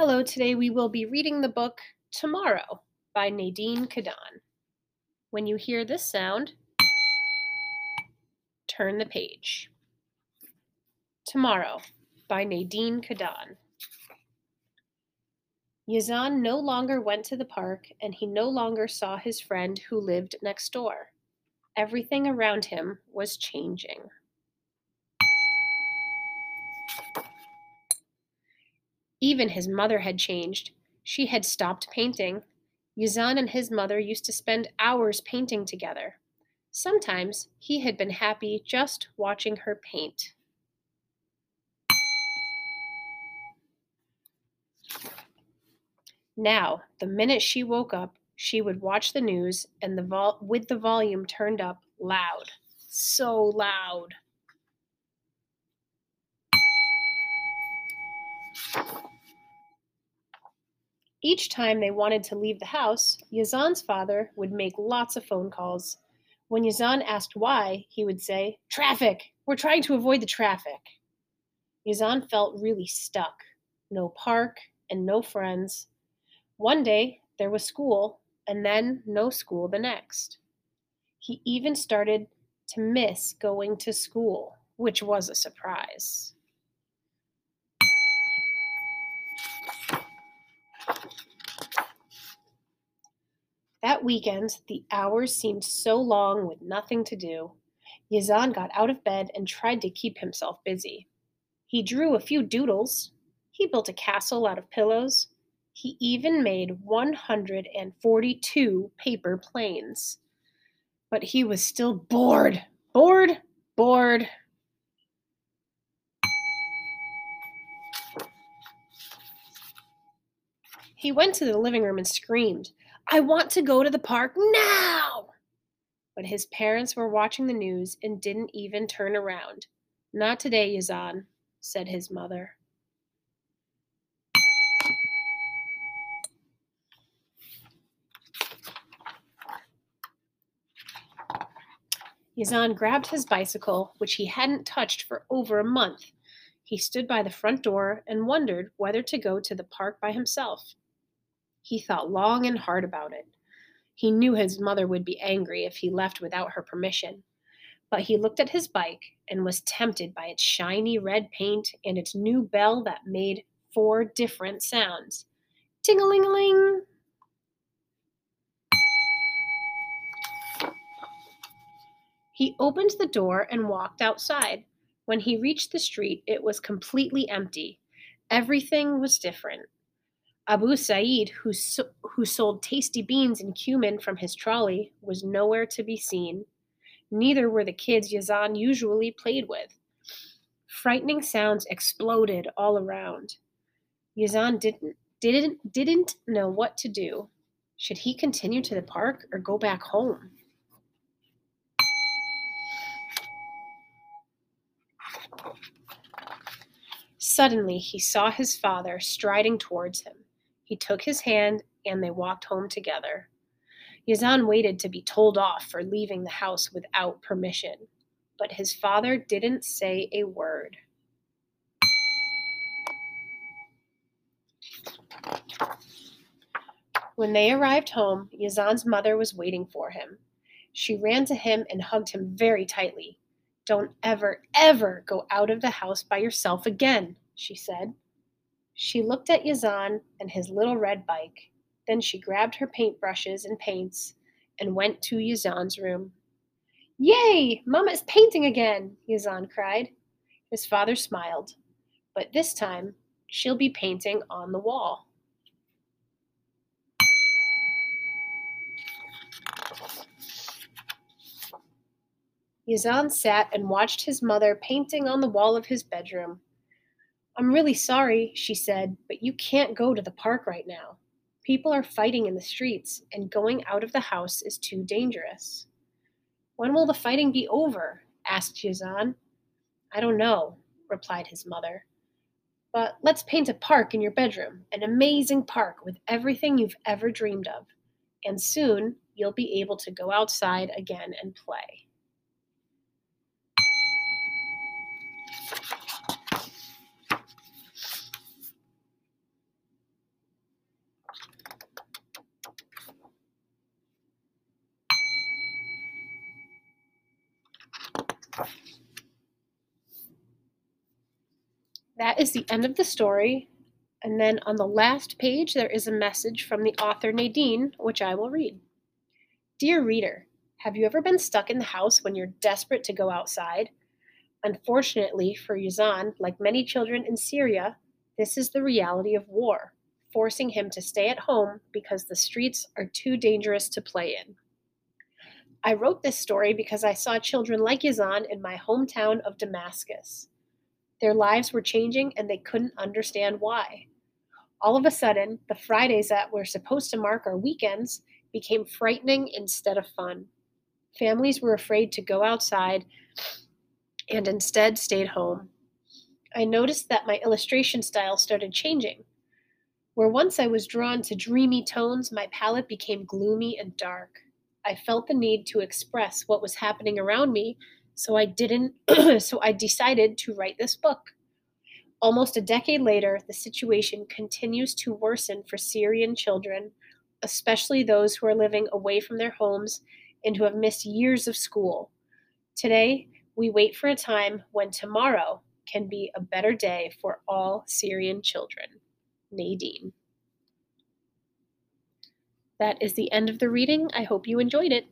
Hello, today we will be reading the book Tomorrow by Nadine Kaadan. When you hear this sound, turn the page. Tomorrow by Nadine Kaadan. Yazan no longer went to the park and he no longer saw his friend who lived next door. Everything around him was changing. Even his mother had changed. She had stopped painting. Yazan and his mother used to spend hours painting together. Sometimes he had been happy just watching her paint. Now, the minute she woke up, she would watch the news and the vol- with the volume turned up loud. So loud. Each time they wanted to leave the house, Yazan's father would make lots of phone calls. When Yazan asked why, he would say, Traffic! We're trying to avoid the traffic. Yazan felt really stuck. No park and no friends. One day there was school, and then no school the next. He even started to miss going to school, which was a surprise. That weekend, the hours seemed so long with nothing to do. Yazan got out of bed and tried to keep himself busy. He drew a few doodles. He built a castle out of pillows. He even made 142 paper planes. But he was still bored, bored, bored. He went to the living room and screamed, I want to go to the park now! But his parents were watching the news and didn't even turn around. Not today, Yazan, said his mother. Yazan grabbed his bicycle, which he hadn't touched for over a month. He stood by the front door and wondered whether to go to the park by himself. He thought long and hard about it. He knew his mother would be angry if he left without her permission. But he looked at his bike and was tempted by its shiny red paint and its new bell that made four different sounds. Ting a ling a ling! He opened the door and walked outside. When he reached the street, it was completely empty. Everything was different. Abu Said, who, who sold tasty beans and cumin from his trolley, was nowhere to be seen. Neither were the kids Yazan usually played with. Frightening sounds exploded all around. Yazan didn't didn't didn't know what to do. Should he continue to the park or go back home? Suddenly he saw his father striding towards him. He took his hand and they walked home together. Yazan waited to be told off for leaving the house without permission, but his father didn't say a word. When they arrived home, Yazan's mother was waiting for him. She ran to him and hugged him very tightly. Don't ever, ever go out of the house by yourself again, she said. She looked at Yazan and his little red bike. Then she grabbed her paintbrushes and paints and went to Yazan's room. Yay! Mama is painting again, Yazan cried. His father smiled, but this time she'll be painting on the wall. Yazan sat and watched his mother painting on the wall of his bedroom. I'm really sorry, she said, but you can't go to the park right now. People are fighting in the streets, and going out of the house is too dangerous. When will the fighting be over? asked Yazan. I don't know, replied his mother. But let's paint a park in your bedroom, an amazing park with everything you've ever dreamed of. And soon you'll be able to go outside again and play. That is the end of the story. And then on the last page, there is a message from the author Nadine, which I will read. Dear reader, have you ever been stuck in the house when you're desperate to go outside? Unfortunately for Yazan, like many children in Syria, this is the reality of war, forcing him to stay at home because the streets are too dangerous to play in. I wrote this story because I saw children like Yazan in my hometown of Damascus. Their lives were changing and they couldn't understand why. All of a sudden, the Fridays that were supposed to mark our weekends became frightening instead of fun. Families were afraid to go outside and instead stayed home. I noticed that my illustration style started changing. Where once I was drawn to dreamy tones, my palette became gloomy and dark. I felt the need to express what was happening around me so I didn't, so I decided to write this book. Almost a decade later, the situation continues to worsen for Syrian children, especially those who are living away from their homes and who have missed years of school. Today, we wait for a time when tomorrow can be a better day for all Syrian children. Nadine. That is the end of the reading. I hope you enjoyed it.